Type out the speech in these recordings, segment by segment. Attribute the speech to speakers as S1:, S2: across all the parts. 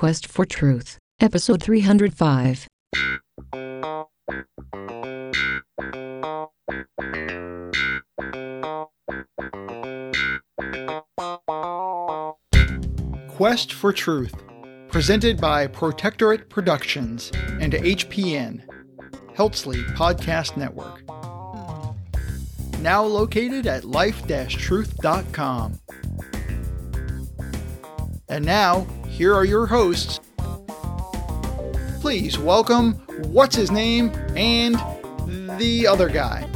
S1: Quest for Truth, Episode 305.
S2: Quest for Truth, presented by Protectorate Productions and HPN, Helpsley Podcast Network. Now located at life truth.com. And now, here are your hosts. Please welcome what's his name and the other guy.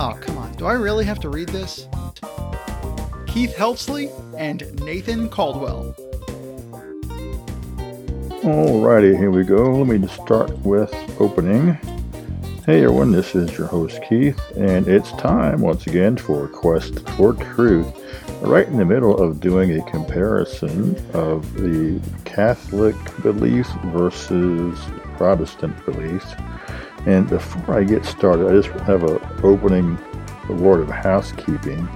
S2: Oh, come on. Do I really have to read this? Keith Helpsley and Nathan Caldwell.
S3: Alrighty, here we go. Let me just start with opening. Hey everyone, this is your host Keith, and it's time once again for Quest for Truth. Right in the middle of doing a comparison of the Catholic beliefs versus Protestant beliefs. And before I get started, I just have an opening word of housekeeping.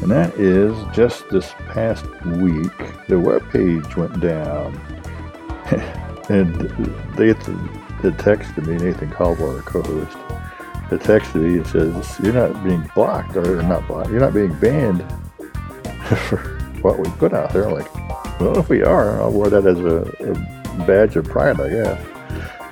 S3: And that is just this past week, the web page went down. and they had texted me, Nathan Caldwell, our co-host, they texted me and says, you're not being blocked, or not blocked, you're not being banned for what we put out there. Like, well, if we are, I'll wear that as a, a badge of pride, I guess.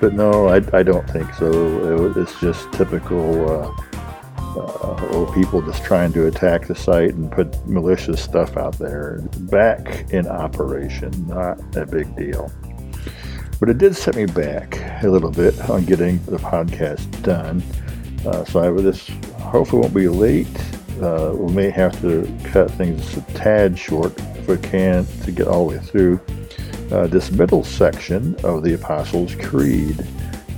S3: But no, I, I don't think so. It, it's just typical uh, uh, people just trying to attack the site and put malicious stuff out there. Back in operation, not a big deal. But it did set me back a little bit on getting the podcast done. Uh, so I this hopefully won't be late. Uh, we may have to cut things a tad short if we can to get all the way through uh, this middle section of the Apostles' Creed,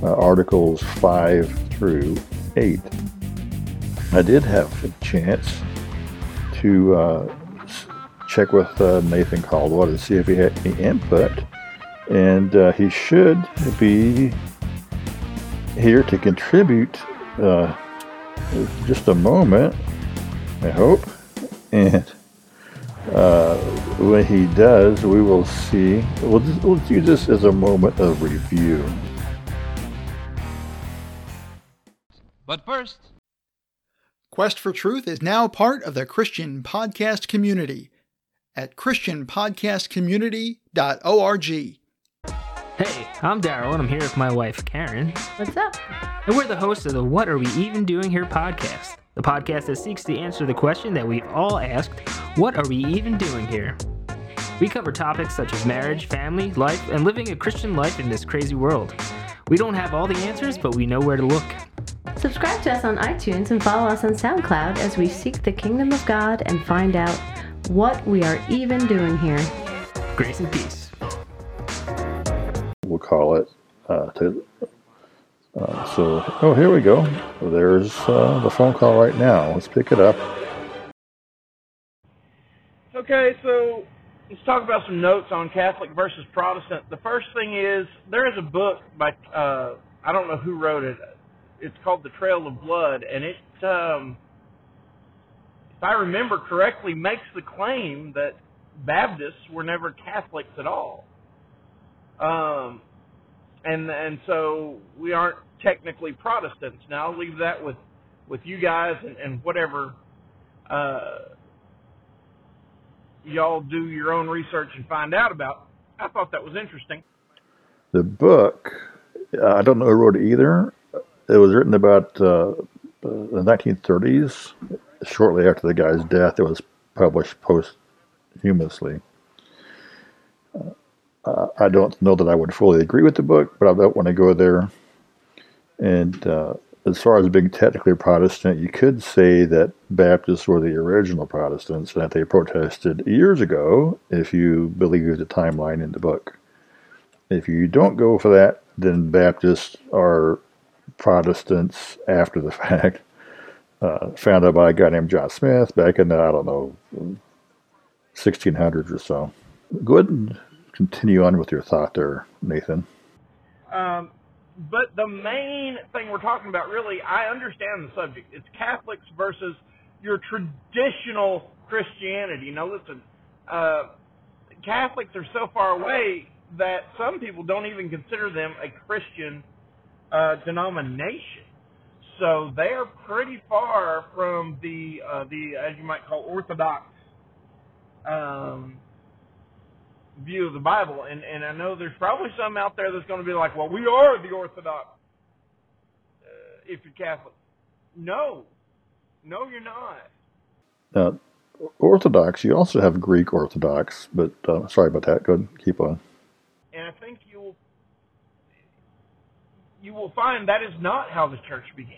S3: uh, Articles 5 through 8. I did have a chance to uh, check with uh, Nathan Caldwell to see if he had any input, and uh, he should be here to contribute just a moment, I hope. And uh, when he does, we will see. We'll, just, we'll use this as a moment of review.
S4: But first,
S2: Quest for Truth is now part of the Christian Podcast Community at ChristianPodcastCommunity.org.
S5: Hey, I'm Daryl, and I'm here with my wife, Karen.
S6: What's up?
S5: And we're the hosts of the What Are We Even Doing Here podcast, the podcast that seeks to answer the question that we've all asked What are we even doing here? We cover topics such as marriage, family, life, and living a Christian life in this crazy world. We don't have all the answers, but we know where to look.
S6: Subscribe to us on iTunes and follow us on SoundCloud as we seek the kingdom of God and find out what we are even doing here.
S5: Grace and peace.
S3: We'll call it. Uh, to, uh, so, oh, here we go. There's uh, the phone call right now. Let's pick it up.
S7: Okay, so let's talk about some notes on Catholic versus Protestant. The first thing is there is a book by uh, I don't know who wrote it. It's called The Trail of Blood, and it, um, if I remember correctly, makes the claim that Baptists were never Catholics at all. Um, and and so we aren't technically Protestants. Now I'll leave that with with you guys and, and whatever uh, y'all do your own research and find out about. I thought that was interesting.
S3: The book, uh, I don't know who wrote it either. It was written about uh, the 1930s, shortly after the guy's death. It was published posthumously. Uh, I don't know that I would fully agree with the book, but I don't want to go there. And uh, as far as being technically Protestant, you could say that Baptists were the original Protestants and that they protested years ago, if you believe the timeline in the book. If you don't go for that, then Baptists are Protestants after the fact, uh, founded by a guy named John Smyth back in the, I don't know, 1600s or so. Good continue on with your thought there, Nathan.
S7: Um, but the main thing we're talking about, really, I understand the subject. It's Catholics versus your traditional Christianity. Now, listen, uh, Catholics are so far away that some people don't even consider them a Christian uh, denomination. So they are pretty far from the uh, the as you might call orthodox um, view of the Bible. And and I know there's probably some out there that's going to be like, well, we are the orthodox uh, if you're Catholic. No, no, you're not.
S3: Now, Orthodox, you also have Greek Orthodox, but uh, sorry about that. Go ahead, keep on.
S7: And I think you will you will find that is not how the church began.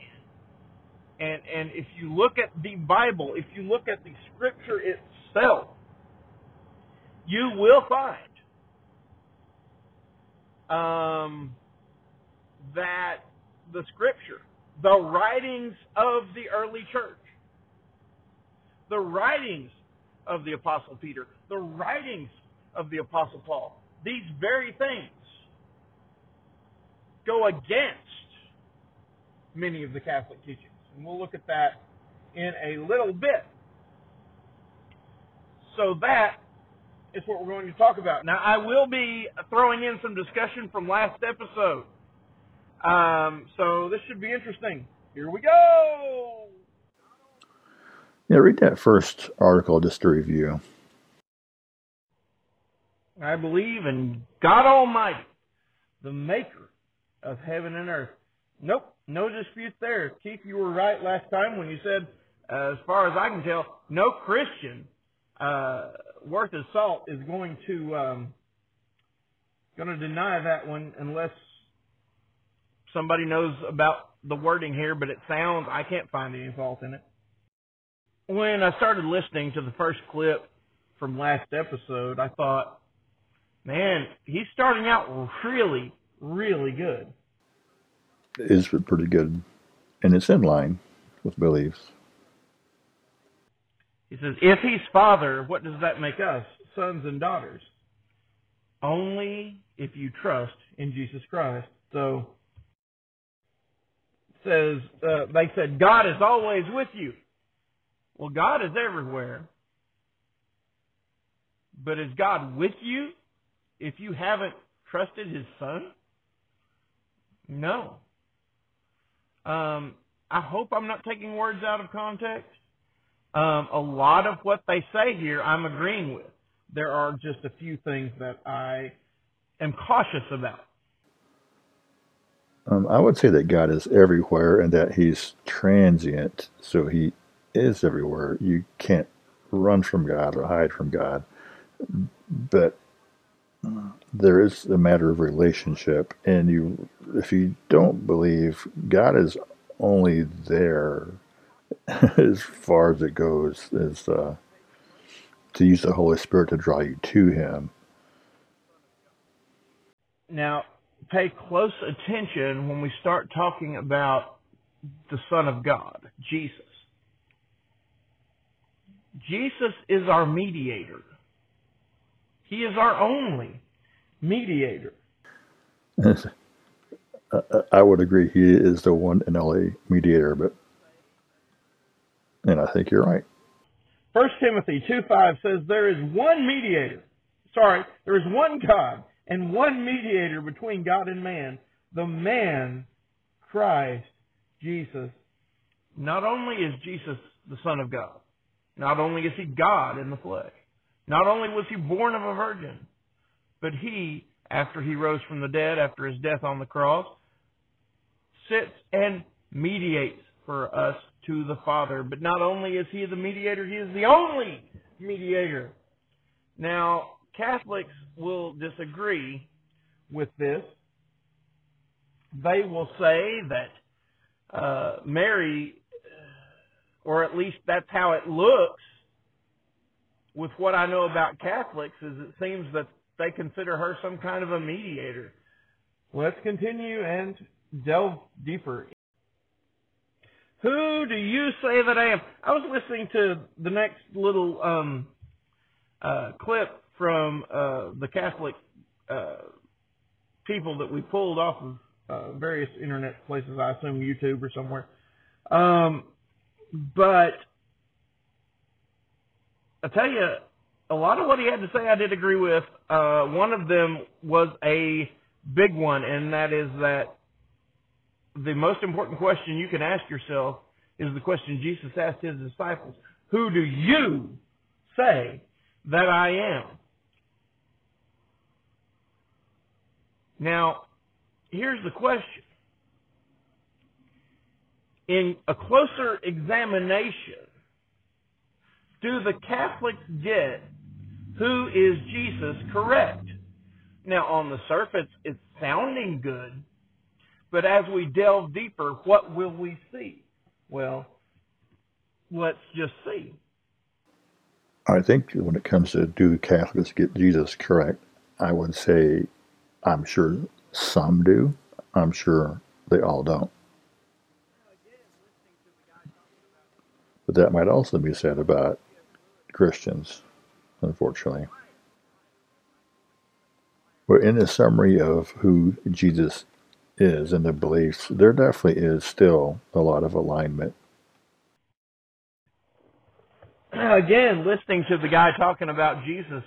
S7: And and if you look at the Bible, if you look at the scripture itself, you will find um, that the scripture, the writings of the early church, the writings of the Apostle Peter, the writings of the Apostle Paul, these very things go against many of the Catholic teachings. And we'll look at that in a little bit. So that is what we're going to talk about. Now, I will be throwing in some discussion from last episode. Um, so this should be interesting. Here we go.
S3: Yeah, read that first article just to review.
S7: I believe in God Almighty, the maker of heaven and earth. Nope, no dispute there. Keith, you were right last time when you said, uh, as far as I can tell, no Christian uh, worth of salt is going to um, going to deny that one unless somebody knows about the wording here. But it sounds I can't find any fault in it. When I started listening to the first clip from last episode, I thought, man, he's starting out really, really good.
S3: It is pretty good, and it's in line with beliefs.
S7: He says, if he's father, what does that make us? Sons and daughters. Only if you trust in Jesus Christ. So, says, uh, they said, God is always with you. Well, God is everywhere. But is God with you if you haven't trusted his son? No. Um, I hope I'm not taking words out of context. Um, a lot of what they say here, I'm agreeing with. There are just a few things that I am cautious about.
S3: Um, I would say that God is everywhere and that He's transient, so He is everywhere. You can't run from God or hide from God. But there is a matter of relationship, and you, if you don't believe, God is only there as far as it goes, is uh, to use the Holy Spirit to draw you to Him.
S7: Now, pay close attention when we start talking about the Son of God, Jesus. Jesus is our mediator. He is our only mediator.
S3: I would agree. He is the one and only mediator, but and I think you're right.
S7: First Timothy two five says there is one mediator. Sorry, there is one God and one mediator between God and man, the man Christ Jesus. Not only is Jesus the Son of God, not only is he God in the flesh, not only was he born of a virgin, but he, after he rose from the dead, after his death on the cross, sits and mediates for us to the Father. But not only is he the mediator, he is the only mediator. Now, Catholics will disagree with this. They will say that uh, Mary, or at least that's how it looks, with what I know about Catholics, is it seems that they consider her some kind of a mediator. Let's continue and delve deeper. Who do you say that I am? I was listening to the next little um, uh, clip from uh, the Catholic uh, people that we pulled off of uh, various internet places, I assume YouTube or somewhere. Um, but I tell you, a lot of what he had to say I did agree with. Uh, one of them was a big one, and that is that the most important question you can ask yourself is the question Jesus asked his disciples Who do you say that I am? Now, here's the question. In a closer examination, do the Catholics get who is Jesus correct? Now, on the surface, it's sounding good, but as we delve deeper, what will we see? Well, let's just see.
S3: I think when it comes to do Catholics get Jesus correct, I would say I'm sure some do. I'm sure they all don't. But that might also be said about Christians, unfortunately. We're in a summary of who Jesus is and their beliefs, there definitely is still a lot of alignment.
S7: Now, Again, listening to the guy talking about Jesus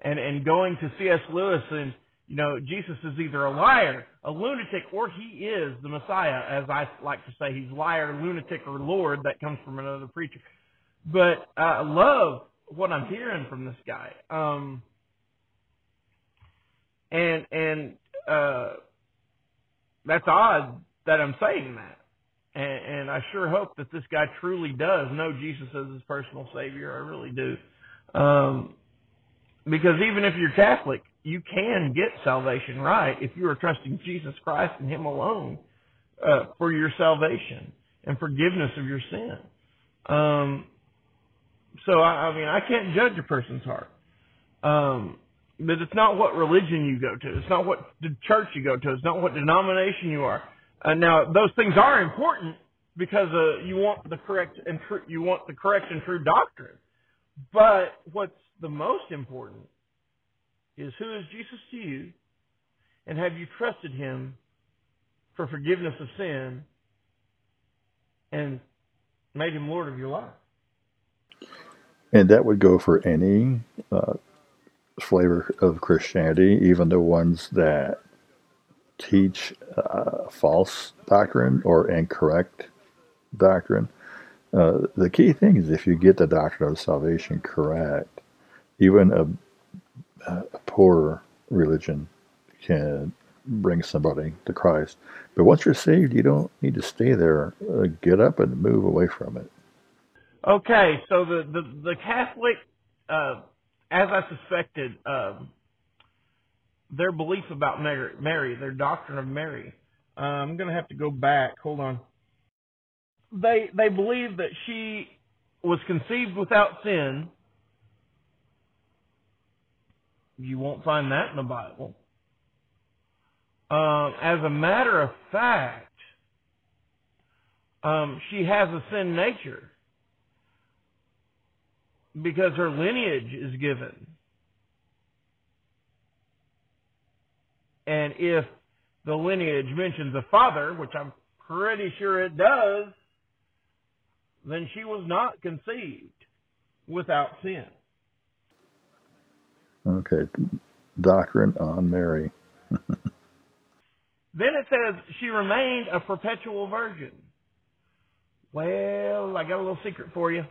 S7: and, and, going to C.S. Lewis and, you know, Jesus is either a liar, a lunatic, or he is the Messiah, as I like to say. He's liar, lunatic, or Lord. That comes from another preacher. But I love what I'm hearing from this guy. Um, and and uh, that's odd that I'm saying that. And, and I sure hope that this guy truly does know Jesus as his personal Savior. I really do. Um, because even if you're Catholic, you can get salvation right if you are trusting Jesus Christ and Him alone uh, for your salvation and forgiveness of your sin. Um, so I, I mean, I can't judge a person's heart. Um, but it's not what religion you go to. It's not what church you go to. It's not what denomination you are. Uh, now, those things are important because uh, you want the correct and true. You want the correct and true doctrine. But what's the most important is who is Jesus to you, and have you trusted Him for forgiveness of sin and made Him Lord of your life?
S3: And that would go for any uh, flavor of Christianity, even the ones that teach uh, false doctrine or incorrect doctrine. Uh, the key thing is if you get the doctrine of salvation correct, even a, a poor religion can bring somebody to Christ. But once you're saved, you don't need to stay there. Uh, get up and move away from it.
S7: Okay, so the the, the Catholic, uh, as I suspected, um, their belief about Mary, Mary, their doctrine of Mary. Uh, I'm going to have to go back. Hold on. They they believe that she was conceived without sin. You won't find that in the Bible. Um, as a matter of fact, um, she has a sin nature because her lineage is given. And if the lineage mentions a father, which I'm pretty sure it does, then she was not conceived without sin.
S3: Okay, doctrine on Mary.
S7: then it says she remained a perpetual virgin. Well, I got a little secret for you.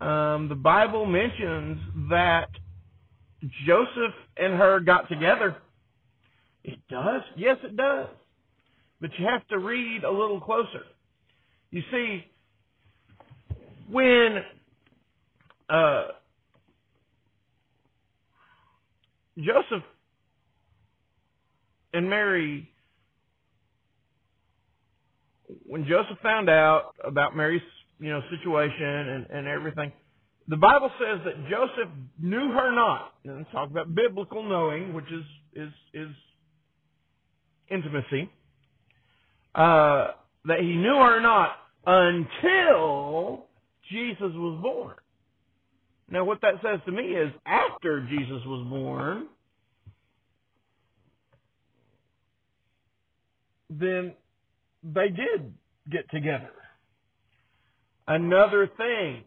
S7: Um, the Bible mentions that Joseph and her got together. It does? Yes, it does. But you have to read a little closer. You see, when uh, Joseph and Mary, when Joseph found out about Mary's you know, situation and, and everything. The Bible says that Joseph knew her not. And let's talk about biblical knowing, which is is is intimacy. Uh, that he knew her not until Jesus was born. Now, what that says to me is after Jesus was born, then they did get together. Another thing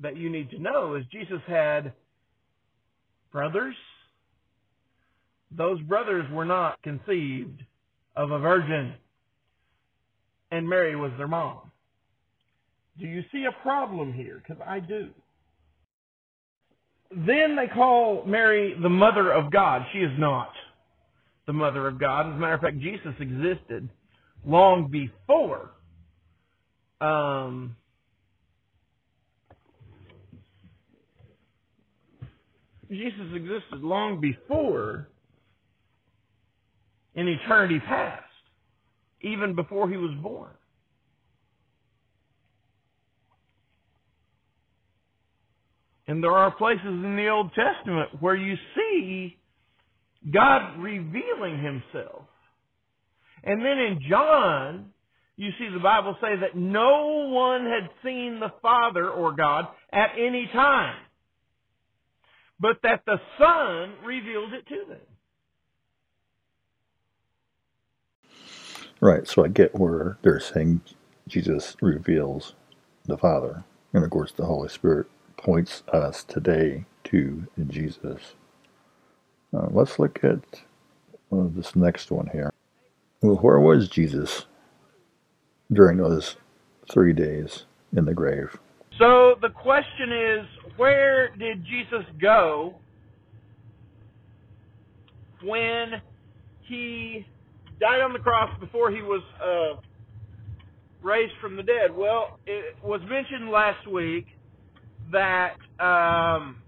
S7: that you need to know is Jesus had brothers. Those brothers were not conceived of a virgin, and Mary was their mom. Do you see a problem here? Because I do. Then they call Mary the mother of God. She is not the mother of God. As a matter of fact, Jesus existed long before um, Jesus existed long before in eternity past, even before he was born. And there are places in the Old Testament where you see God revealing himself. And then in John, you see the Bible say that no one had seen the Father or God at any time, but that the Son revealed it to them.
S3: Right, so I get where they're saying Jesus reveals the Father. And of course, the Holy Spirit points us today to Jesus. Uh, let's look at uh, this next one here. Well, where was Jesus during those three days in the grave?
S7: So the question is, where did Jesus go when he died on the cross before he was uh, raised from the dead? Well, it was mentioned last week that um,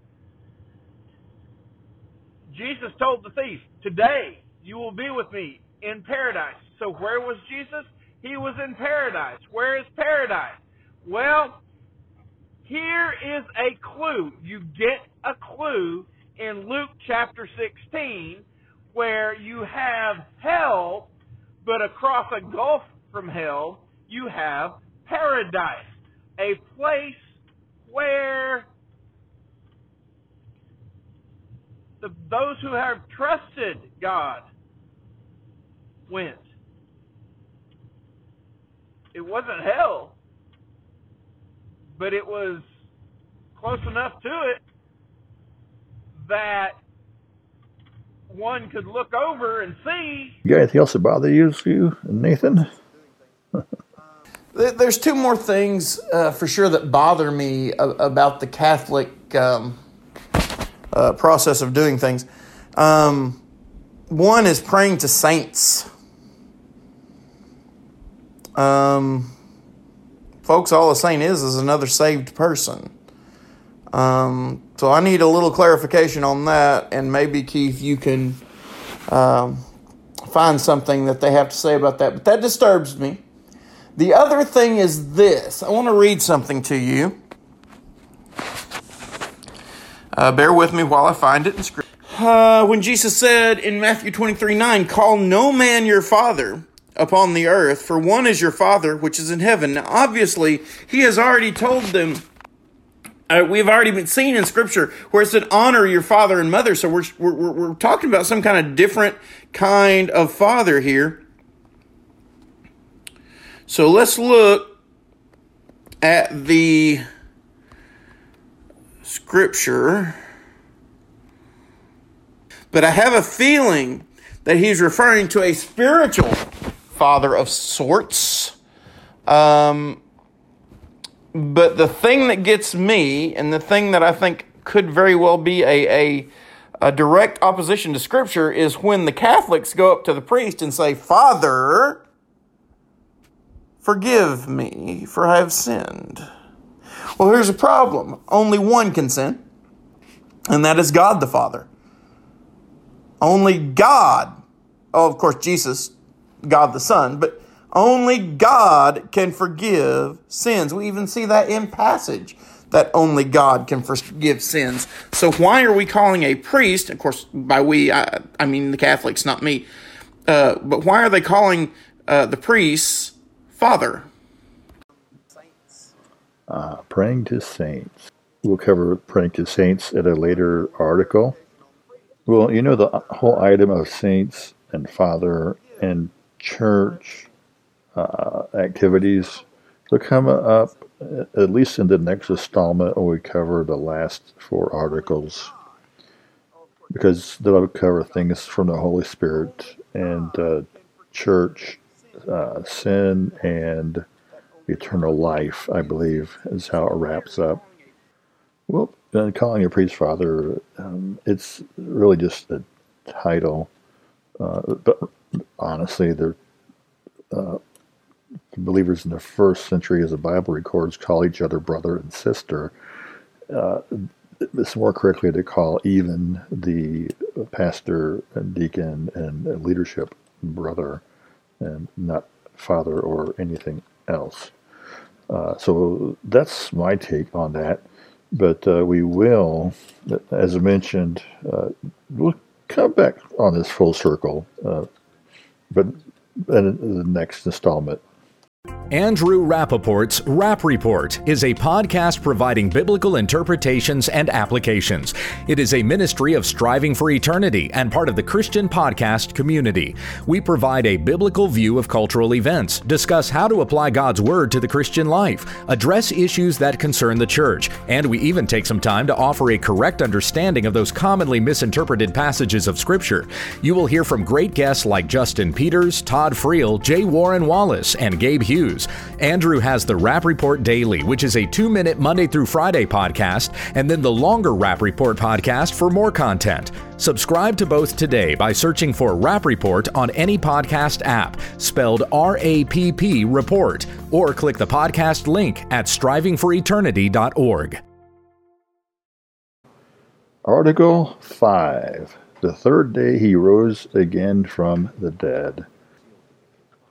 S7: Jesus told the thief, Today you will be with me in paradise. So where was Jesus? He was in paradise. Where is paradise? Well, here is a clue. You get a clue in Luke chapter 16 where you have hell, but across a gulf from hell, you have paradise. A place where the, those who have trusted God went. It wasn't hell, but it was close enough to it that one could look over and see.
S3: You got anything else that bother you, you Nathan?
S8: There's two more things uh, for sure that bother me about the Catholic um, uh, process of doing things. Um, one is praying to saints. Um, folks, all a saint is is another saved person. Um, so I need a little clarification on that, and maybe Keith, you can um, find something that they have to say about that. But that disturbs me. The other thing is this. I want to read something to you. Uh, bear with me while I find it in scripture. Uh, when Jesus said in Matthew 23 9, Call no man your father upon the earth, for one is your Father which is in heaven. Now, obviously, he has already told them. Uh, we've already been seen in Scripture where it said, "Honor your father and mother." So we're we're we're talking about some kind of different kind of father here. So let's look at the Scripture. But I have a feeling that he's referring to a spiritual father of sorts. Um, but the thing that gets me, and the thing that I think could very well be a, a, a direct opposition to Scripture, is when the Catholics go up to the priest and say, Father, forgive me, for I have sinned. Well, here's a problem only one can sin, and that is God the Father. Only God, oh, of course, Jesus God the Son, but only God can forgive sins. We even see that in passage that only God can forgive sins. So why are we calling a priest? Of course, by we I, I mean the Catholics, not me. Uh, but why are they calling uh, the priests father?
S3: Uh, praying to saints. We'll cover praying to saints at a later article. Well, you know the whole item of saints and father and church uh, activities. They'll come up at least in the next installment when we cover the last four articles, because they'll cover things from the Holy Spirit and uh, church, uh, sin, and eternal life, I believe, is how it wraps up. Well, calling a priest father, um, it's really just a title. Uh, but honestly, they're uh, believers in the first century, as the Bible records, call each other brother and sister. Uh, it's more correctly to call even the pastor and deacon and leadership brother and not father or anything else. Uh, so that's my take on that. But uh, we will, as I mentioned, uh, we'll come back on this full circle, uh, but in the next installment
S9: Andrew Rappaport's Rap Report is a podcast providing biblical interpretations and applications. It is a ministry of striving for eternity and part of the Christian podcast community. We provide a biblical view of cultural events, discuss how to apply God's Word to the Christian life, address issues that concern the church, and we even take some time to offer a correct understanding of those commonly misinterpreted passages of Scripture. You will hear from great guests like Justin Peters, Todd Friel, J. Warner Wallace, and Gabe Hughes. Andrew has the Rap Report Daily, which is a two minute Monday through Friday podcast, and then the longer Rap Report podcast for more content. Subscribe to both today by searching for Rap Report on any podcast app, spelled R A P P Report, or click the podcast link at strivingforeternity.org.
S3: Article 5 The third day he rose again from the dead.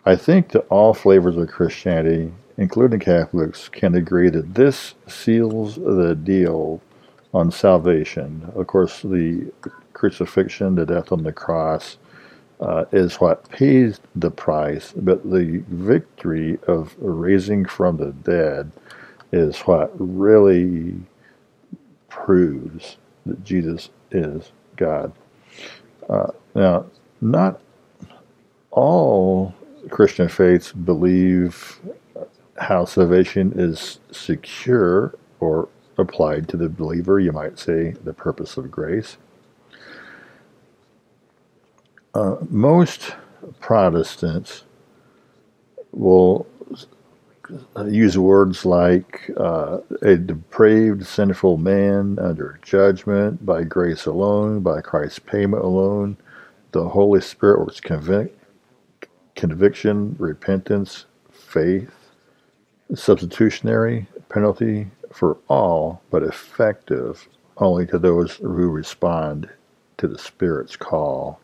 S3: I think that all flavors of Christianity, including Catholics, can agree that this seals the deal on salvation. Of course, the crucifixion, the death on the cross, uh, is what pays the price, but the victory of raising from the dead is what really proves that Jesus is God. Uh, now, not all Christian faiths believe how salvation is secure or applied to the believer, you might say the purpose of grace. Uh, most Protestants will use words like uh, a depraved, sinful man under judgment by grace alone, by Christ's payment alone. The Holy Spirit was convict, conviction, repentance, faith, substitutionary penalty for all, but effective only to those who respond to the Spirit's call.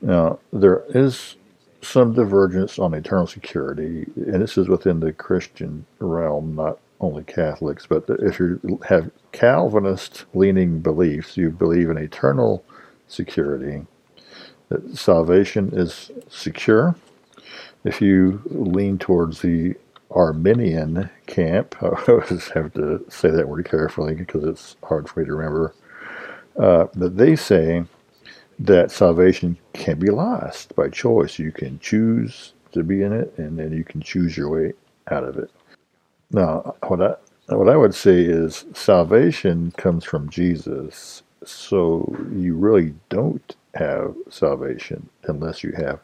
S3: Now, there is some divergence on eternal security, and this is within the Christian realm, not only Catholics, but if you have Calvinist leaning beliefs, you believe in eternal security that salvation is secure. If you lean towards the Arminian camp, I always have to say that word carefully because it's hard for me to remember. Uh, but they say that salvation can be lost by choice. You can choose to be in it, and then you can choose your way out of it. Now, what I what I would say is salvation comes from Jesus, so you really don't have salvation unless you have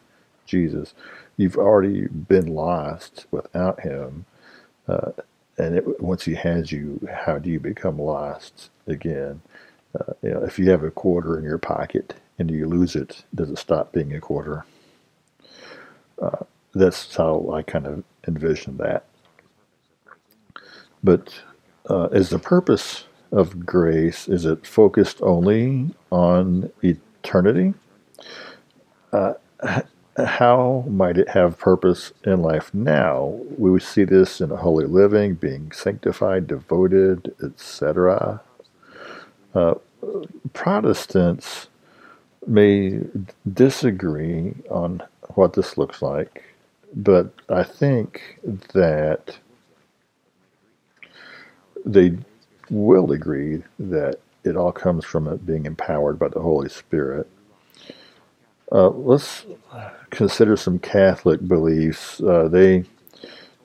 S3: Jesus. You've already been lost without Him. Uh, and it, once He has you, how do you become lost again? Uh, you know, if you have a quarter in your pocket and you lose it, does it stop being a quarter? Uh, that's how I kind of envision that. But uh, is the purpose of grace, is it focused only on eternity, uh, how might it have purpose in life now? We see this in holy living, being sanctified, devoted, etc. Uh, Protestants may disagree on what this looks like, but I think that they will agree that it all comes from it being empowered by the Holy Spirit. Uh, let's consider some Catholic beliefs. Uh, they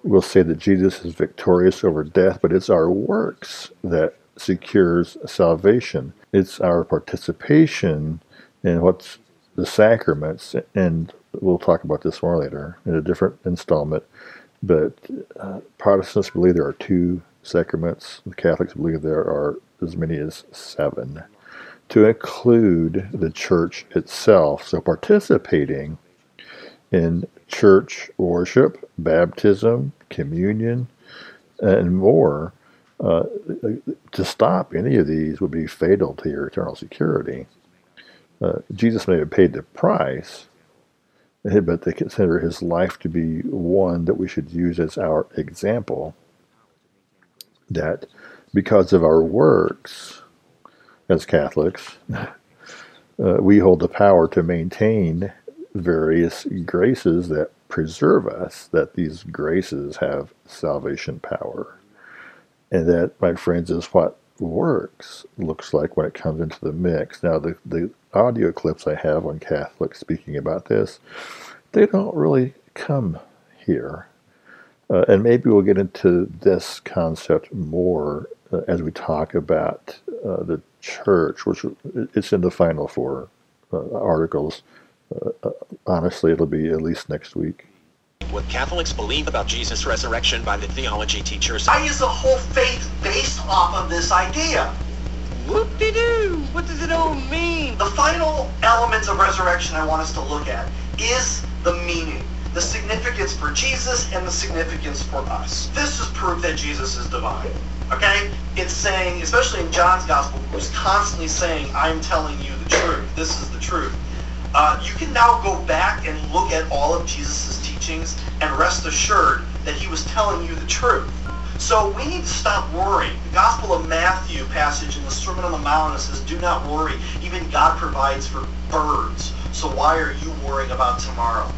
S3: will say that Jesus is victorious over death, but it's our works that secures salvation. It's our participation in what's the sacraments, and we'll talk about this more later in a different installment. But uh, Protestants believe there are two sacraments. The Catholics believe there are as many as seven, to include the church itself. So participating in church worship, baptism, communion, and more. Uh, to stop any of these would be fatal to your eternal security. Uh, Jesus may have paid the price, but they consider his life to be one that we should use as our example. That because of our works as Catholics, uh, we hold the power to maintain various graces that preserve us, that these graces have salvation power. And that, my friends, is what works looks like when it comes into the mix. Now, the, the audio clips I have on Catholics speaking about this, they don't really come here. Uh, and maybe we'll get into this concept more uh, as we talk about uh, the church, which it's in the final four uh, articles. Uh, uh, honestly, it'll be at least next week.
S10: What Catholics believe about Jesus' resurrection by the theology teachers.
S11: Why is the whole faith based off of this idea?
S12: Whoop-de-doo! What does it all mean?
S11: The final elements of resurrection I want us to look at is the meaning, the significance for Jesus and the significance for us. This is proof that Jesus is divine. Okay? It's saying, especially in John's gospel, who's constantly saying, I'm telling you the truth. This is the truth. Uh, you can now go back and look at all of Jesus' teachings and rest assured that he was telling you the truth. So we need to stop worrying. The Gospel of Matthew passage in the Sermon on the Mount says, do not worry. Even God provides for birds. So why are you worrying about tomorrow?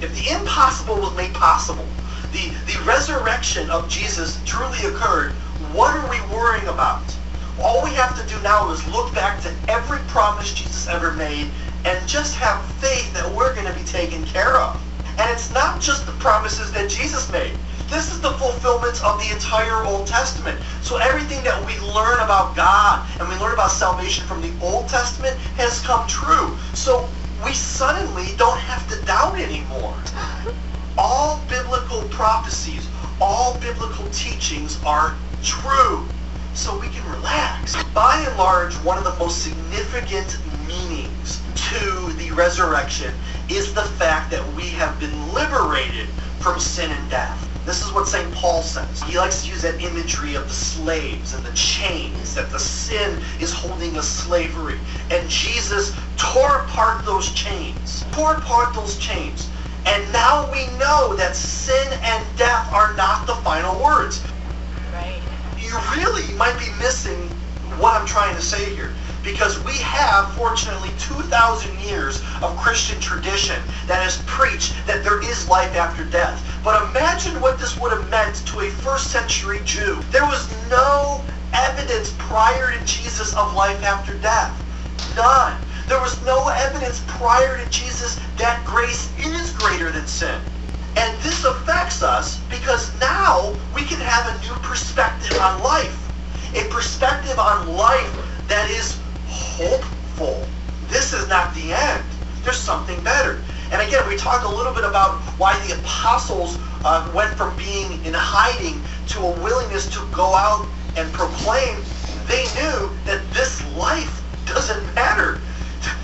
S11: If the impossible was made possible, the, the resurrection of Jesus truly occurred, what are we worrying about? All we have to do now is look back to every promise Jesus ever made and just have faith that we're going to be taken care of. And it's not just the promises that Jesus made. This is the fulfillment of the entire Old Testament. So everything that we learn about God and we learn about salvation from the Old Testament has come true. So we suddenly don't have to doubt anymore. All biblical prophecies, all biblical teachings are true. So we can relax. By and large, one of the most significant meanings to the resurrection is the fact that we have been liberated from sin and death. This is what St. Paul says. He likes to use that imagery of the slaves and the chains, that the sin is holding us slavery. And Jesus tore apart those chains, tore apart those chains. And now we know that sin and death are not the final words.
S12: Right.
S11: You really might be missing what I'm trying to say here because we have, fortunately, 2,000 years of Christian tradition that has preached that there is life after death. But imagine what this would have meant to a first century Jew. There was no evidence prior to Jesus of life after death. None. There was no evidence prior to Jesus that grace is greater than sin. And this affects us because now we can have a new perspective on life. A perspective on life that is hopeful. This is not the end. There's something better. And again, we talked a little bit about why the apostles uh, went from being in hiding to a willingness to go out and proclaim. They knew that this life doesn't matter.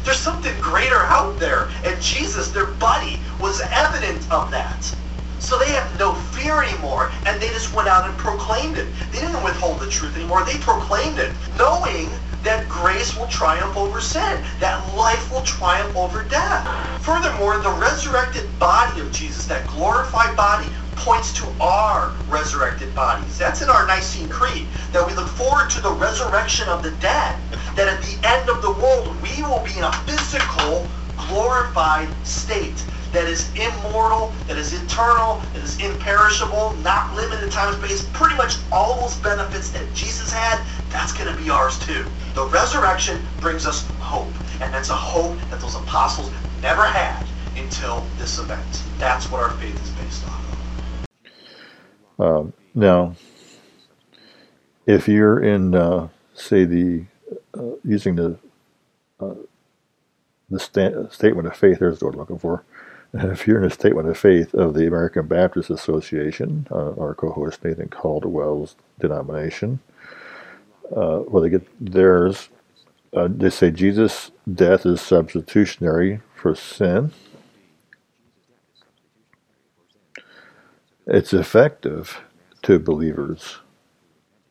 S11: There's something greater out there. And Jesus, their buddy, was evident of that. So they have no fear anymore, and they just went out and proclaimed it. They didn't withhold the truth anymore. They proclaimed it, knowing that grace will triumph over sin, that life will triumph over death. Furthermore, the resurrected body of Jesus, that glorified body, points to our resurrected bodies. That's in our Nicene Creed, that we look forward to the resurrection of the dead, that at the end of the world, we will be in a physical, glorified state that is immortal, that is eternal, that is imperishable, not limited in time and space. Pretty much all those benefits that Jesus had, that's going to be ours too. The resurrection brings us hope, and that's a hope that those apostles never had until this event. That's what our faith is based on.
S3: Um, now, if you're in, uh, say, the uh, using the uh, the sta- statement of faith, there's what I'm looking for. If you're in a statement of faith of the American Baptist Association, uh, our co-host Nathan Caldwell's denomination, uh, well, they get theirs. Uh, they say Jesus' death is substitutionary for sin. It's effective to believers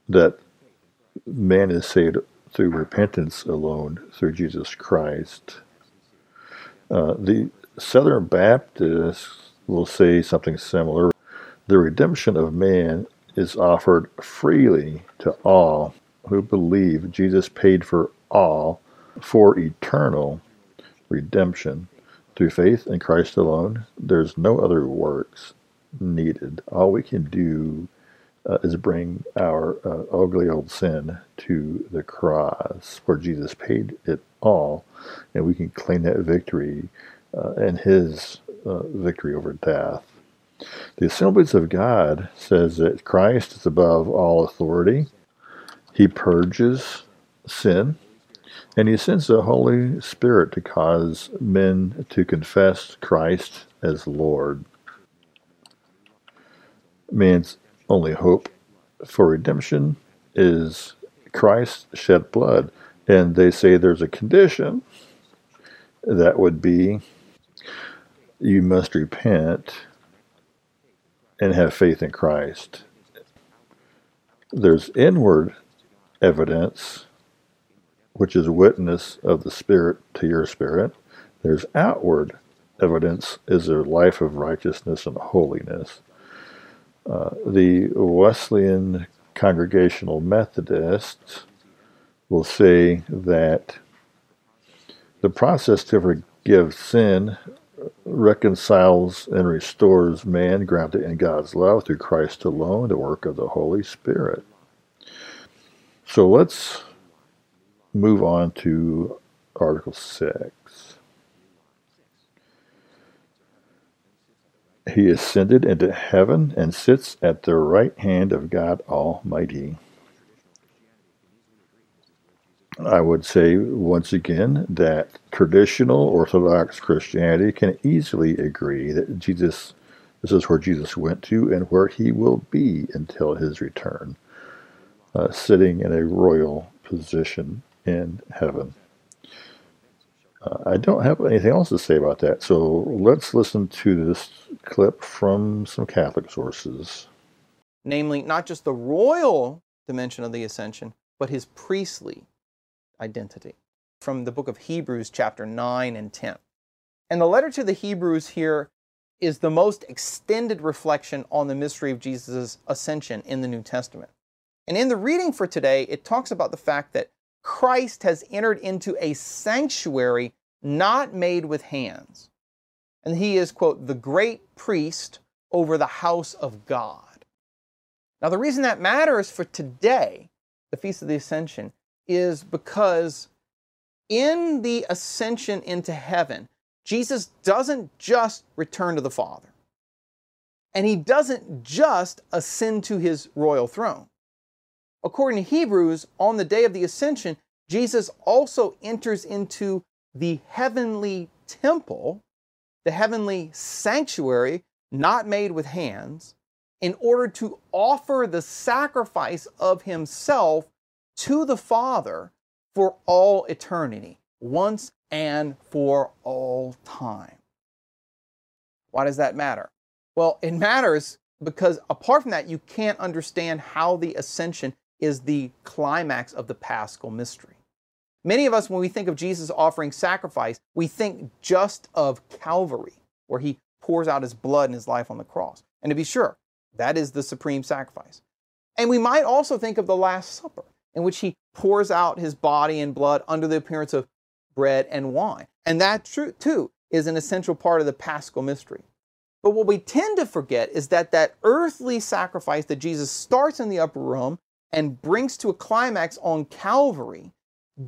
S3: that man is saved through repentance alone, through Jesus Christ. Uh, the Southern Baptists will say something similar. The redemption of man is offered freely to all who believe Jesus paid for all for eternal redemption through faith in Christ alone. There's no other works needed. All we can do uh, is bring our uh, ugly old sin to the cross where Jesus paid it all, and we can claim that victory uh, and his uh, victory over death. The Assemblies of God says that Christ is above all authority. He purges sin, and he sends the Holy Spirit to cause men to confess Christ as Lord. Man's only hope for redemption is Christ shed blood. And they say there's a condition that would be you must repent and have faith in Christ. There's inward evidence, which is witness of the Spirit to your spirit. There's outward evidence, is a life of righteousness and holiness. Uh, the Wesleyan Congregational Methodists will say that the process to forgive sin reconciles and restores man grounded in God's love through Christ alone, the work of the Holy Spirit. So let's move on to Article 6. He ascended into heaven and sits at the right hand of God Almighty. I would say once again that traditional Orthodox Christianity can easily agree that Jesus, this is where Jesus went to and where he will be until his return, uh, sitting in a royal position in heaven. Uh, I don't have anything else to say about that, so let's listen to this clip from some Catholic sources.
S13: Namely, not just the royal dimension of the ascension, but his priestly identity. From the book of Hebrews, chapter 9 and 10. And the letter to the Hebrews here is the most extended reflection on the mystery of Jesus' ascension in the New Testament. And in the reading for today, it talks about the fact that Christ has entered into a sanctuary not made with hands. And he is, quote, the great priest over the house of God. Now, the reason that matters for today, the Feast of the Ascension, is because in the ascension into heaven, Jesus doesn't just return to the Father. And he doesn't just ascend to his royal throne. According to Hebrews, on the day of the ascension, Jesus also enters into the heavenly temple, the heavenly sanctuary, not made with hands, in order to offer the sacrifice of himself to the Father for all eternity, once and for all time. Why does that matter? Well, it matters because apart from that, you can't understand how the ascension is the climax of the paschal mystery. Many of us, when we think of Jesus offering sacrifice, we think just of Calvary, where he pours out his blood and his life on the cross. And to be sure, that is the supreme sacrifice. And we might also think of the Last Supper, in which he pours out his body and blood under the appearance of bread and wine. And that too is an essential part of the paschal mystery. But what we tend to forget is that that earthly sacrifice that Jesus starts in the upper room and brings to a climax on Calvary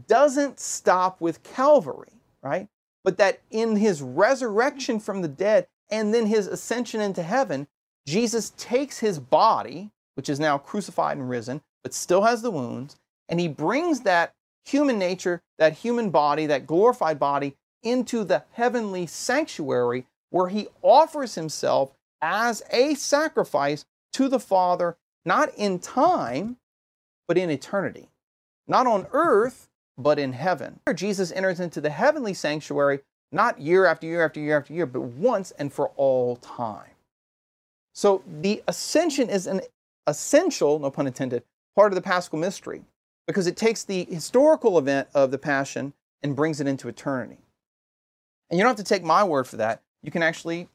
S13: doesn't stop with Calvary, right? But that in his resurrection from the dead and then his ascension into heaven, Jesus takes his body, which is now crucified and risen, but still has the wounds, and he brings that human nature, that human body, that glorified body, into the heavenly sanctuary where he offers himself as a sacrifice to the Father, not in time, but in eternity. Not on earth, but in heaven. Jesus enters into the heavenly sanctuary, not year after year after year after year, but once and for all time. So the ascension is an essential, no pun intended, part of the paschal mystery because it takes the historical event of the passion and brings it into eternity. And you don't have to take my word for that. You can actually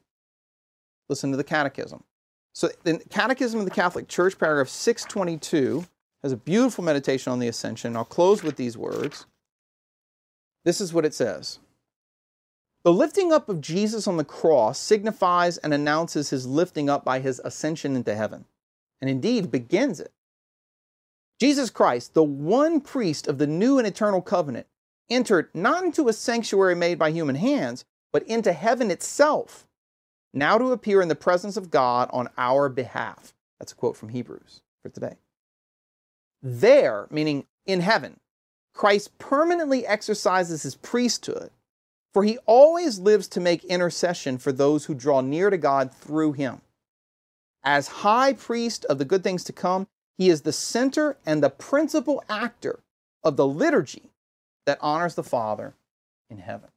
S13: listen to the catechism. So the Catechism of the Catholic Church, paragraph 622, has a beautiful meditation on the ascension. I'll close with these words. This is what it says. The lifting up of Jesus on the cross signifies and announces his lifting up by his ascension into heaven, and indeed begins it. Jesus Christ, the one priest of the new and eternal covenant, entered not into a sanctuary made by human hands, but into heaven itself, now to appear in the presence of God on our behalf. That's a quote from Hebrews for today. There, meaning in heaven, Christ permanently exercises his priesthood, for he always lives to make intercession for those who draw near to God through him. As high priest of the good things to come, he is the center and the principal actor of the liturgy that honors the Father in heaven.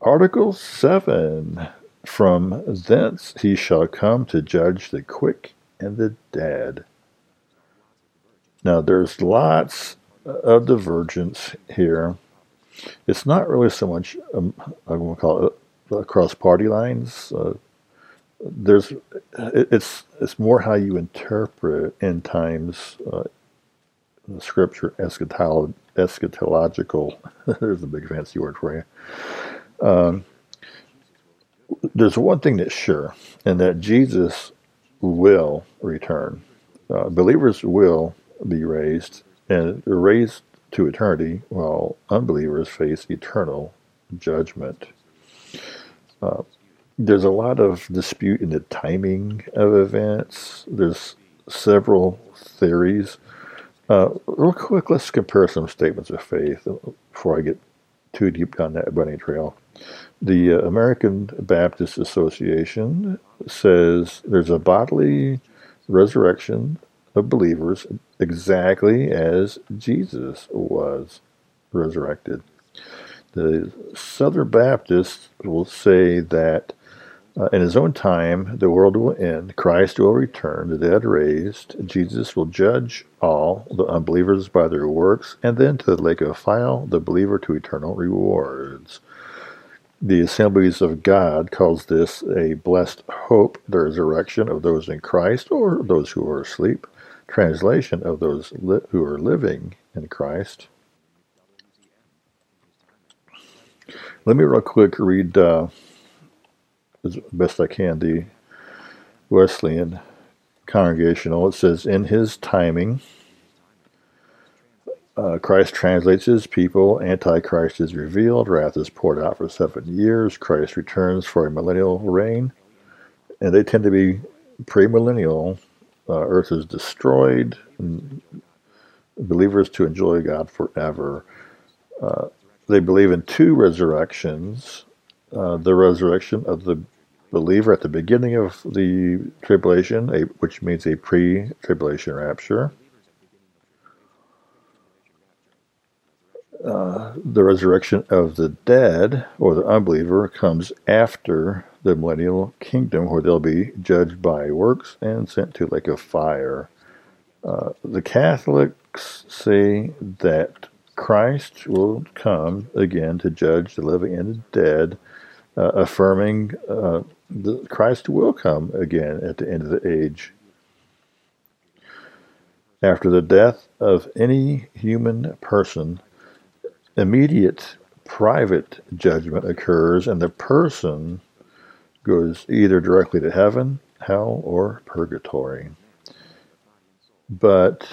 S3: Article 7 From thence he shall come to judge the quick and the dead. Now, there's lots of divergence here. It's not really so much, um, I'm going to call it across party lines. Uh, there's, it's, it's more how you interpret end times uh, scripture, eschatolo- eschatological. there's a big fancy word for you. Um, there's one thing that's sure, and that Jesus will return. Uh, believers will be raised, and raised to eternity, while unbelievers face eternal judgment. Uh, there's a lot of dispute in the timing of events. There's several theories. Uh, real quick, let's compare some statements of faith before I get too deep down that bunny trail. The uh, American Baptist Association says there's a bodily resurrection of believers exactly as Jesus was resurrected. The Southern Baptists will say that uh, in his own time the world will end, Christ will return, the dead raised, Jesus will judge all the unbelievers by their works, and then to the lake of fire the believer to eternal rewards. The Assemblies of God calls this a blessed hope, the resurrection of those in Christ or those who are asleep translation of those li- who are living in Christ. Let me real quick read uh, as best I can the Wesleyan congregational. It says, In his timing, uh, Christ translates his people, Antichrist is revealed, wrath is poured out for seven years, Christ returns for a millennial reign. And they tend to be premillennial uh, earth is destroyed, believers to enjoy God forever. Uh, they believe in two resurrections uh, the resurrection of the believer at the beginning of the tribulation, a, which means a pre tribulation rapture. Uh, the resurrection of the dead or the unbeliever comes after the millennial kingdom where they'll be judged by works and sent to lake of fire. Uh, the Catholics say that Christ will come again to judge the living and the dead, uh, affirming uh, that Christ will come again at the end of the age. After the death of any human person, immediate private judgment occurs, and the person goes either directly to heaven, hell, or purgatory. But,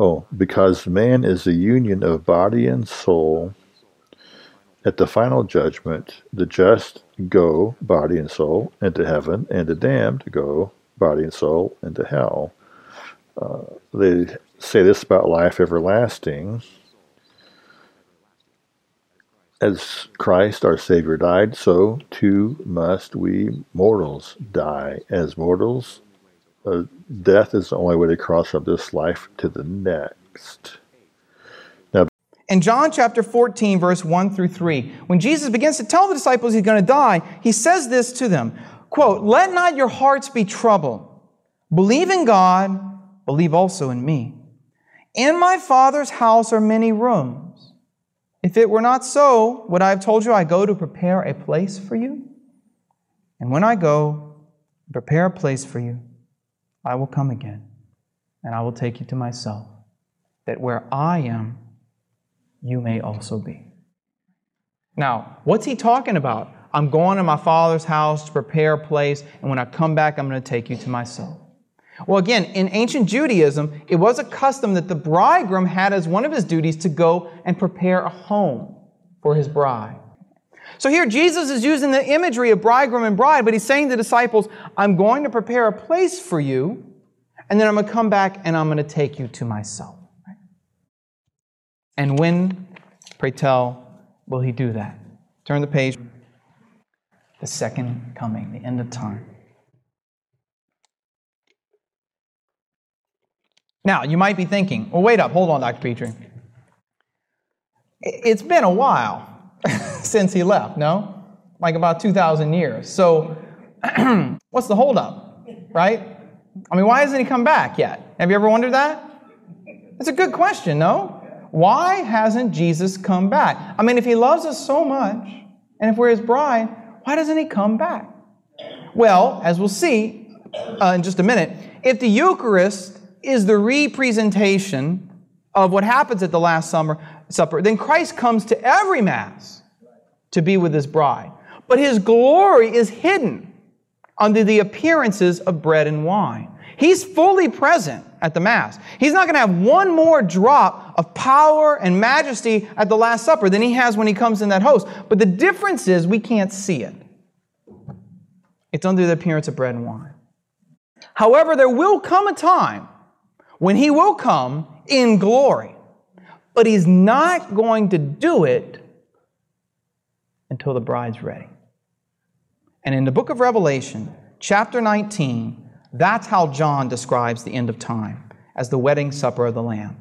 S3: oh, because man is the union of body and soul, At the final judgment, the just go, body and soul, into heaven, and the damned go, body and soul, into hell. Uh, they say this about life everlasting. As Christ our Savior died, so too must we mortals die. As mortals, uh, death is the only way to cross from this life to the next.
S13: Now in John chapter 14, verse 1 through 3, when Jesus begins to tell the disciples he's going to die, he says this to them quote, Let not your hearts be troubled. Believe in God, believe also in me. In my Father's house are many rooms. If it were not so, would I have told you I go to prepare a place for you? And when I go, and prepare a place for you, I will come again, and I will take you to myself, that where I am, you may also be. Now, what's he talking about? I'm going to my father's house to prepare a place, and when I come back, I'm going to take you to myself. Well, again, in ancient Judaism, it was a custom that the bridegroom had as one of his duties to go and prepare a home for his bride. So here, Jesus is using the imagery of bridegroom and bride, but he's saying to the disciples, I'm going to prepare a place for you, and then I'm going to come back and I'm going to take you to myself. And when, pray tell, will he do that? Turn the page. The second coming, the end of time. Now, you might be thinking, well, wait up, hold on, Dr. Pitre. It's been a while since he left, no? Like about 2,000 years. So, what's the holdup, right? I mean, why hasn't he come back yet? Have you ever wondered that? It's a good question, no? Why hasn't Jesus come back? I mean, if he loves us so much, and if we're his bride, why doesn't he come back? Well, as we'll see uh, in just a minute, if the Eucharist is the representation of what happens at the Last Summer, Supper, then Christ comes to every Mass to be with his bride. But his glory is hidden under the appearances of bread and wine. He's fully present at the Mass. He's not going to have one more drop of power and majesty at the Last Supper than he has when he comes in that host. But the difference is we can't see it. It's under the appearance of bread and wine. However, there will come a time when he will come in glory, but he's not going to do it until the bride's ready. And in the book of Revelation, chapter 19, that's how John describes the end of time as the wedding supper of the Lamb.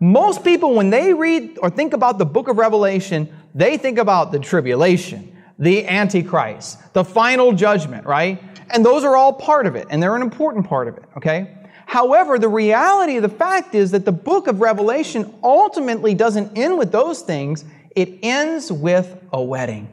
S13: Most people, when they read or think about the book of Revelation, they think about the tribulation, the Antichrist, the final judgment, right? And those are all part of it, and they're an important part of it, okay? However, the reality of the fact is that the book of Revelation ultimately doesn't end with those things, it ends with a wedding.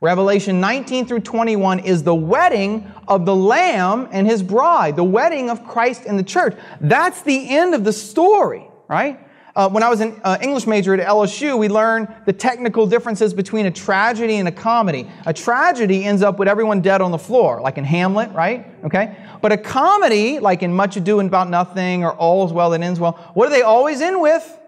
S13: Revelation 19 through 21 is the wedding of the Lamb and his bride, the wedding of Christ and the church. That's the end of the story, right? Uh, when I was an uh, English major at LSU, we learned the technical differences between a tragedy and a comedy. A tragedy ends up with everyone dead on the floor, like in Hamlet, right? Okay? But a comedy, like in Much Ado About Nothing or All's Well That Ends Well, what do they always end with?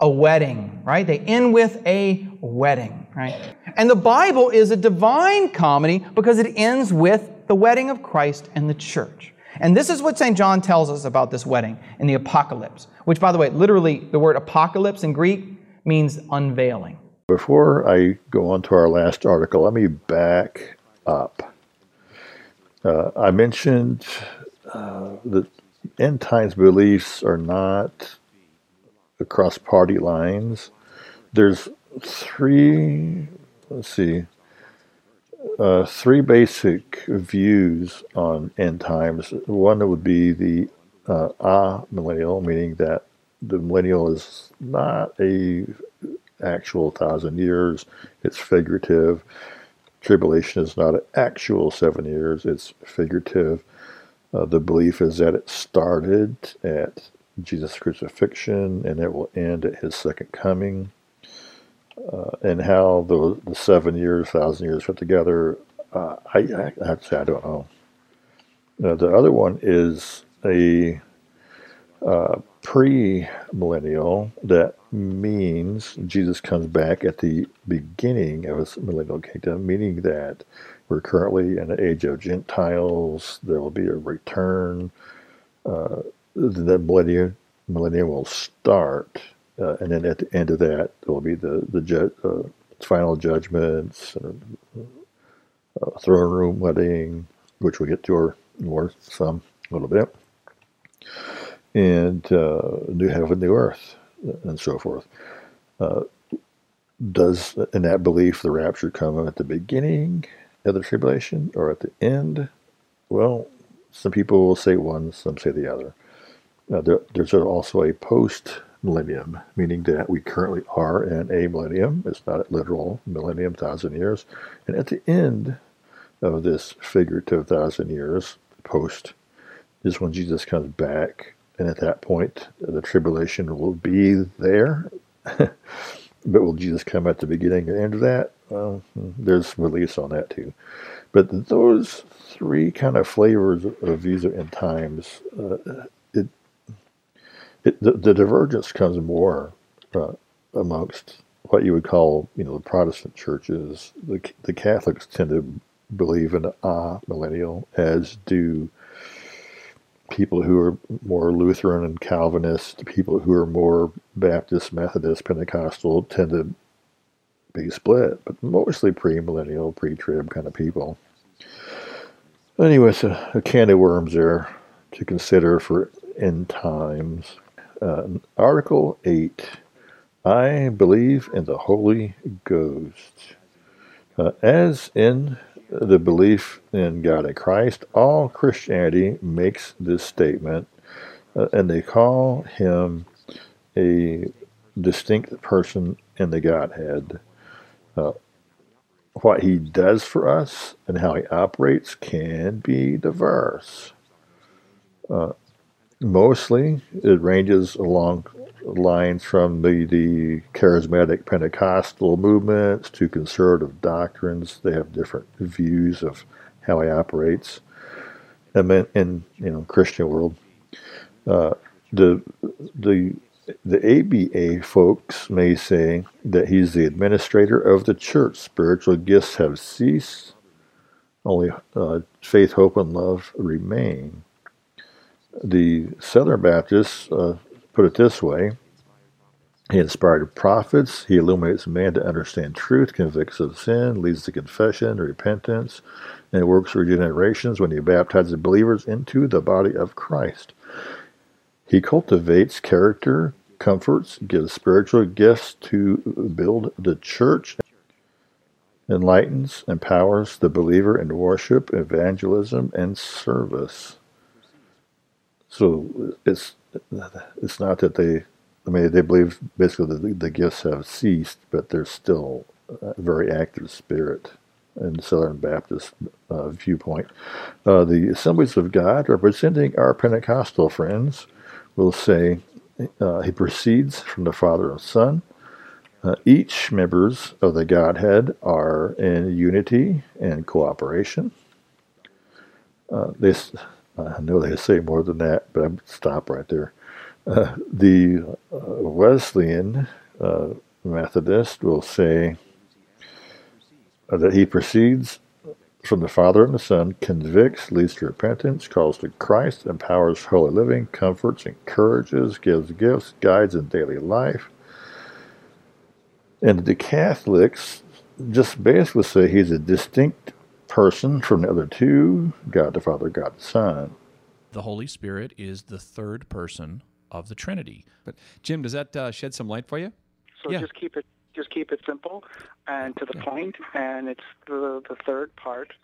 S13: A wedding, right? They end with a wedding right? And the Bible is a divine comedy because it ends with the wedding of Christ and the church. And this is what St. John tells us about this wedding in the apocalypse, which, by the way, literally the word apocalypse in Greek means unveiling.
S3: Before I go on to our last article, let me back up. Uh, I mentioned uh, that end times beliefs are not across party lines. There's three, let's see, uh, three basic views on end times. One would be the uh, millennial, meaning that the millennial is not a actual thousand years; it's figurative. Tribulation is not an actual seven years; it's figurative. Uh, the belief is that it started at Jesus' crucifixion and it will end at his second coming uh, and how the, the seven years, thousand years fit together, uh, I, I, say I don't know. The other one is a uh, pre-millennial, that means Jesus comes back at the beginning of his millennial kingdom, meaning that we're currently in the age of Gentiles. There will be a return. Uh, the millennium, millennium will start, uh, and then at the end of that, there will be the the ju- uh, final judgments, uh, throne room wedding, which we'll get to our more some a little bit and uh, new heaven, new earth, and so forth. Uh, does in that belief the rapture come at the beginning of the tribulation or at the end? Well, some people will say one, some say the other. Uh, there, there's also a post millennium, meaning that we currently are in a millennium. It's not a literal millennium, thousand years. And at the end of this figurative thousand years, post, is when Jesus comes back and at that point, the tribulation will be there. but will Jesus come at the beginning or end of that? Well, there's release on that too. But those three kind of flavors of these end times, uh, it, it the, the, divergence comes more uh, amongst what you would call, you know, the Protestant churches. The, the Catholics tend to believe in a millennial, as do people who are more Lutheran and Calvinist, people who are more Baptist, Methodist, Pentecostal tend to be split, but mostly premillennial, pre-trib kind of people. Anyway, a, a can of worms there to consider for end times. Uh, Article 8 I believe in the Holy Ghost. Uh, as in the belief in God and Christ, all Christianity makes this statement, uh, and they call him a distinct person in the Godhead. Uh, what he does for us and how he operates can be diverse. Uh, mostly, it ranges along lines from the, the charismatic Pentecostal movements to conservative doctrines. They have different views of how he operates. In, in you know Christian world, uh, the the the ABA folks may say that he's the administrator of the church. Spiritual gifts have ceased. Only uh, faith, hope, and love remain. The Southern Baptists uh, put it this way He inspired prophets, he illuminates man to understand truth, convicts of sin, leads to confession, repentance, and works regenerations when he baptizes believers into the body of Christ. He cultivates character, comforts, gives spiritual gifts to build the church, enlightens, empowers the believer in worship, evangelism, and service. So it's it's not that they, I mean, they believe basically that the gifts have ceased, but they're still a very active spirit in the Southern Baptist uh, viewpoint. Uh, the Assemblies of God, representing our Pentecostal friends, will say uh, he proceeds from the Father and Son. Uh, each members of the Godhead are in unity and cooperation. Uh, this I know they say more than that, but I'm stop right there. Uh, the uh, Wesleyan uh, Methodist will say that he proceeds from the Father and the Son, convicts, leads to repentance, calls to Christ, empowers holy living, comforts, encourages, gives gifts, guides in daily life. And the Catholics just basically say he's a distinct person from the other two God the Father, God the Son.
S14: The Holy Spirit is the third person of the Trinity.
S15: But Jim, does that uh, shed some light for you?
S16: So yeah. just keep it just keep it simple and to the yeah. point, and it's the the third part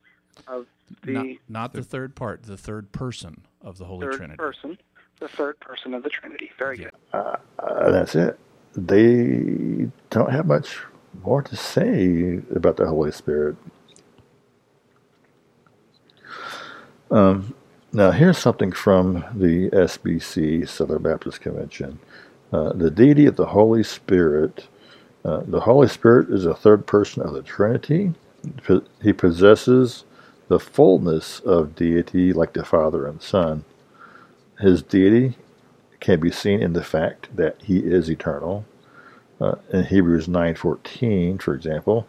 S16: of the
S14: not, not the third part, the third person of the Holy
S16: third
S14: Trinity.
S16: Person, the third person of the Trinity. Very
S14: yeah.
S16: good.
S3: Uh, uh, that's it. They don't have much more to say about the Holy Spirit. Um, now, here's something from the SBC, Southern Baptist Convention. Uh, the deity of the Holy Spirit. Uh, the Holy Spirit is a third person of the Trinity. He possesses the fullness of deity like the Father and Son. His deity can be seen in the fact that he is eternal. Uh, in Hebrews 9:14, for example,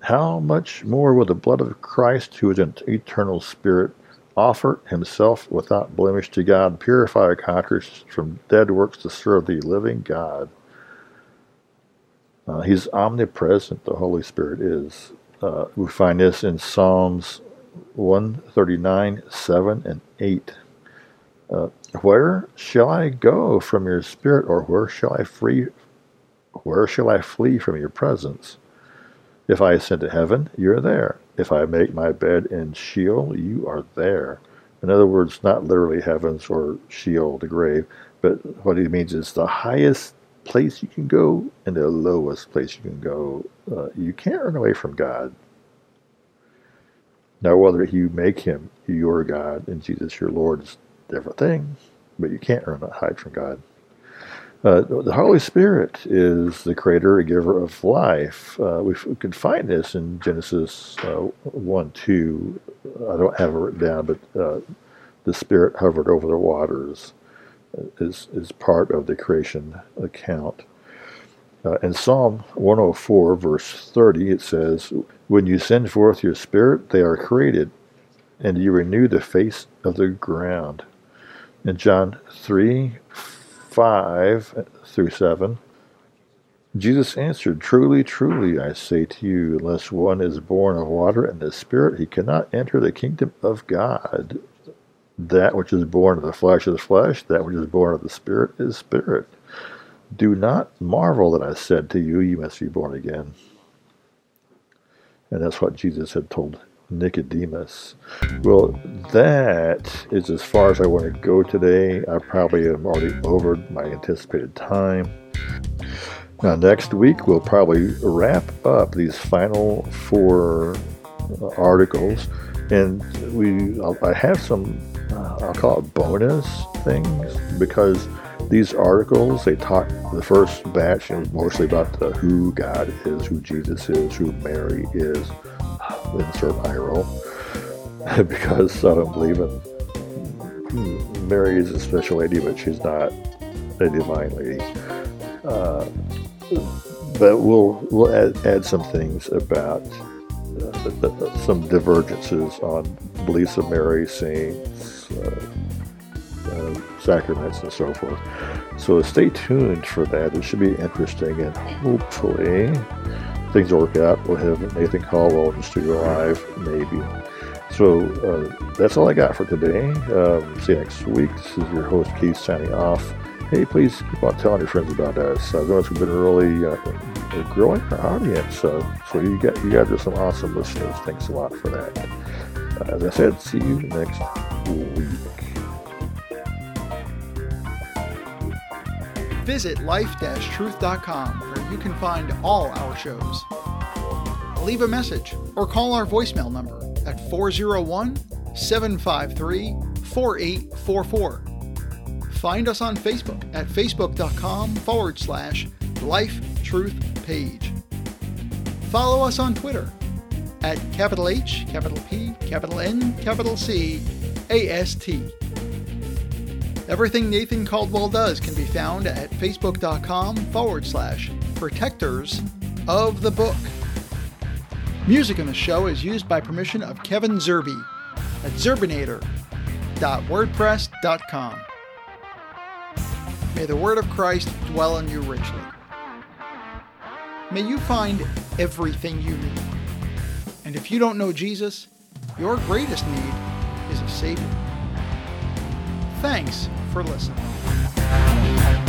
S3: how much more will the blood of Christ, who is an eternal spirit, offer himself without blemish to God, purify our conscience from dead works to serve the living God? Uh, he's omnipresent, the Holy Spirit is. Uh, we find this in Psalms 139, 7, and 8. Uh, where shall I go from your spirit, or where shall I free? Where shall I flee from your presence? If I ascend to heaven, you are there. If I make my bed in Sheol, you are there. In other words, not literally heavens or Sheol, the grave, but what he means is the highest place you can go and the lowest place you can go. Uh, you can't run away from God. Now, whether you make him your God and Jesus your Lord is a different thing, but you can't run hide from God. Uh, the Holy Spirit is the creator and giver of life. Uh, we, we, can find this in Genesis uh, 1 2. I don't have it written down, but uh, the Spirit hovered over the waters is, is part of the creation account. Uh, in Psalm 104, verse 30, it says, When you send forth your spirit, they are created, and you renew the face of the ground. In John 3, 5 through 7, Jesus answered, Truly, truly, I say to you, unless one is born of water and the Spirit, he cannot enter the kingdom of God. That which is born of the flesh is flesh, that which is born of the Spirit is spirit. Do not marvel that I said to you, You must be born again. And that's what Jesus had told Nicodemus. Well, that is as far as I want to go today. I probably am already over my anticipated time. Now, next week, we'll probably wrap up these final four uh, articles. And we, I have some, uh, I'll call it bonus things because these articles, they talk, the first batch is mostly about the, who God is, who Jesus is, who Mary is, insert eye roll, because I don't believe in hmm, Mary is a special lady, but she's not a divine lady. Uh, but we'll we'll add, add some things about uh, some divergences on beliefs of Mary, saints, uh, uh, sacraments, and so forth. So stay tuned for that. It should be interesting, and hopefully things work out. We'll have Nathan Caldwell in the studio live, maybe. So uh, that's all I got for today. Um, see you next week. This is your host Keith signing off. Hey, please keep on telling your friends about us. I've noticed we've been really uh, growing our audience. Uh, so you got you guys are some awesome listeners. Thanks a lot for that. As I said, see you next week.
S2: Visit life-truth.com where you can find all our shows. Leave a message or call our voicemail number at 401 753 4844. Find us on Facebook at facebook.com forward slash life truth page. Follow us on Twitter at capital H, capital P, capital N, capital C, A S T. Everything Nathan Caldwell does can be found at facebook.com forward slash protectors of the book. Music in the show is used by permission of Kevin Zerby at zerbinator.wordpress.com. May the word of Christ dwell in you richly. May you find everything you need. And if you don't know Jesus, your greatest need is a Savior. Thanks for listening.